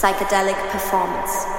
psychedelic performance.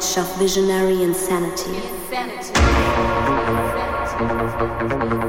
sketch of visionary insanity. insanity. insanity.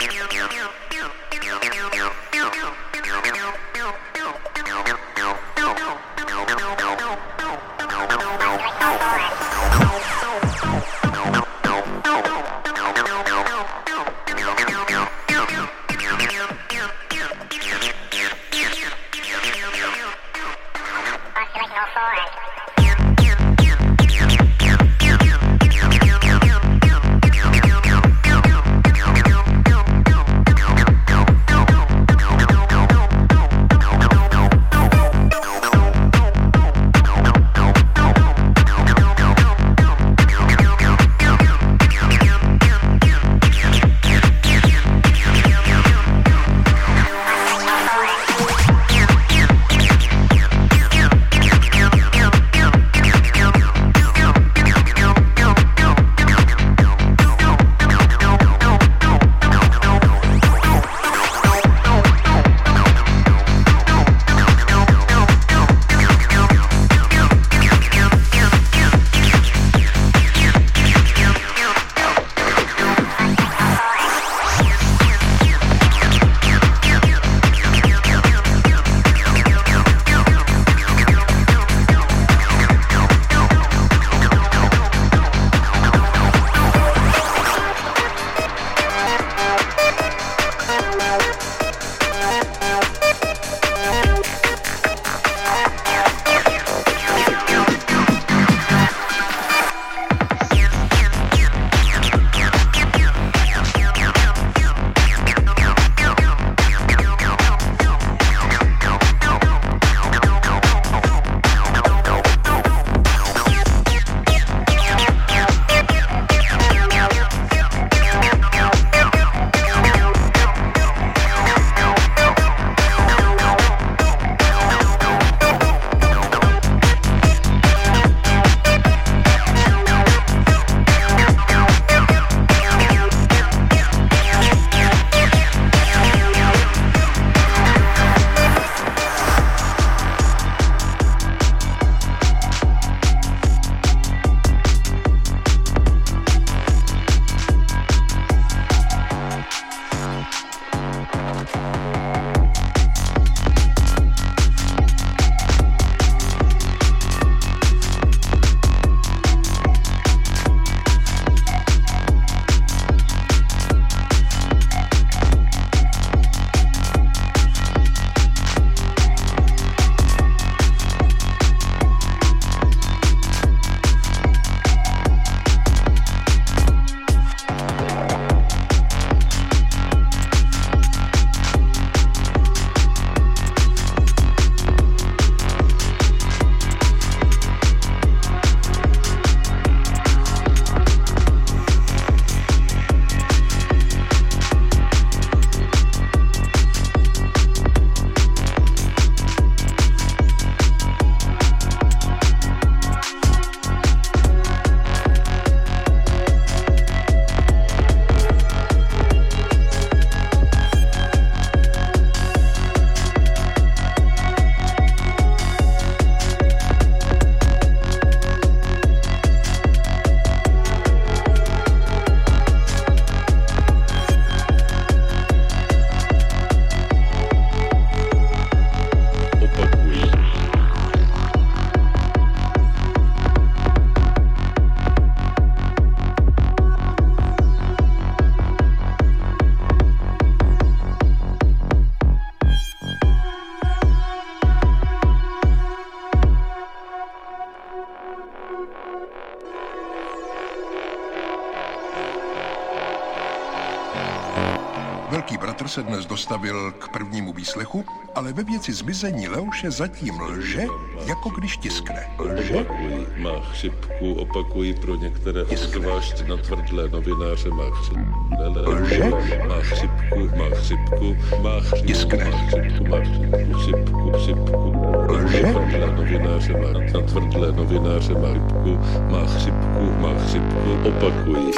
Meow, meow, meow. Se dnes dostavil k prvnímu výslechu, ale ve věci zmizení Leoše zatím lže, jako když tiskne. Lže? Opakují, má chřipku, opakují pro některé zvlášť na tvrdlé novináře, má chřipku, lže? má chřipku, má chřipku, má chřipku, tiskne. má chřipku, má chřipku, chřipku, chřipku, lže? na tvrdlé novináře, má na tvrdlé novináře, má chřipku, má chřipku, má chřipku, opakují.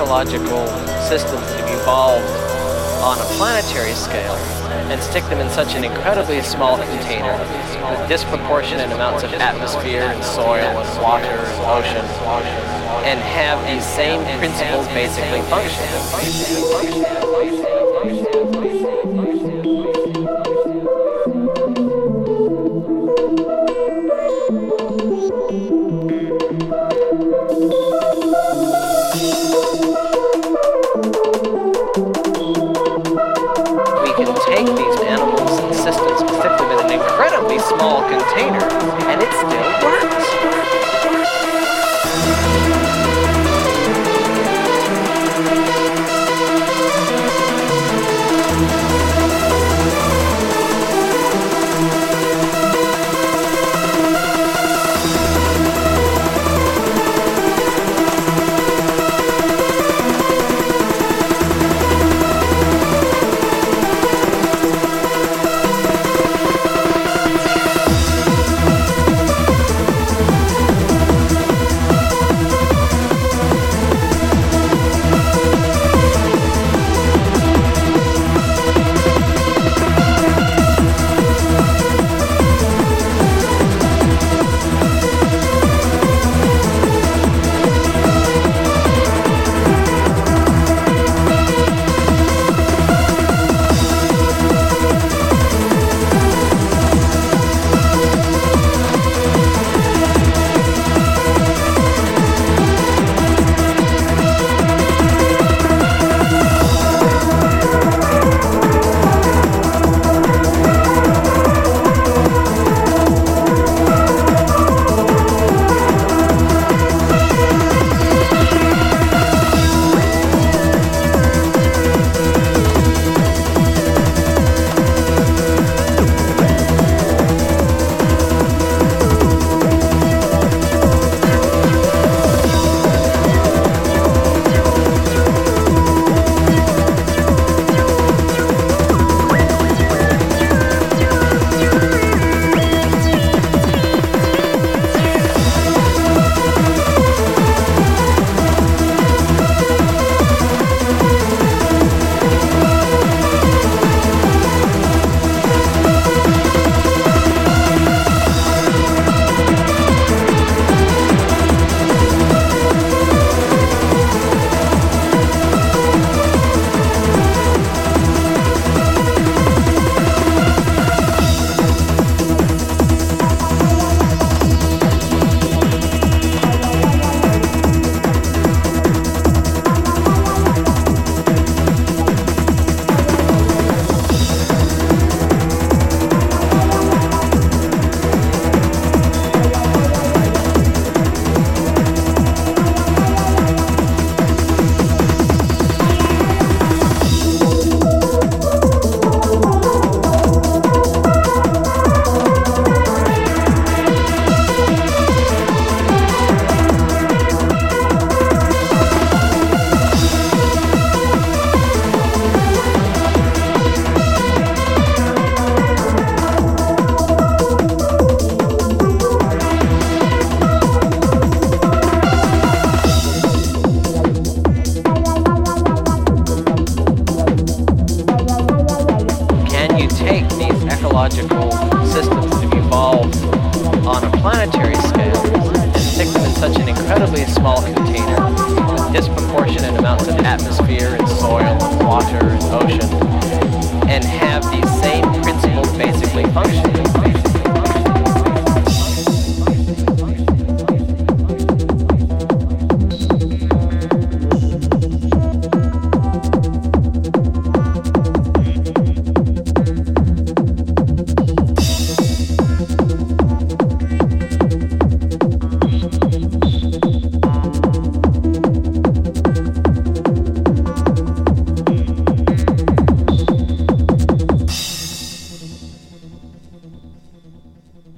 Ecological systems that have evolved on a planetary scale and stick them in such an incredibly small container with disproportionate amounts of atmosphere and soil and water and ocean and have these same principles basically function? Small container, and it still works.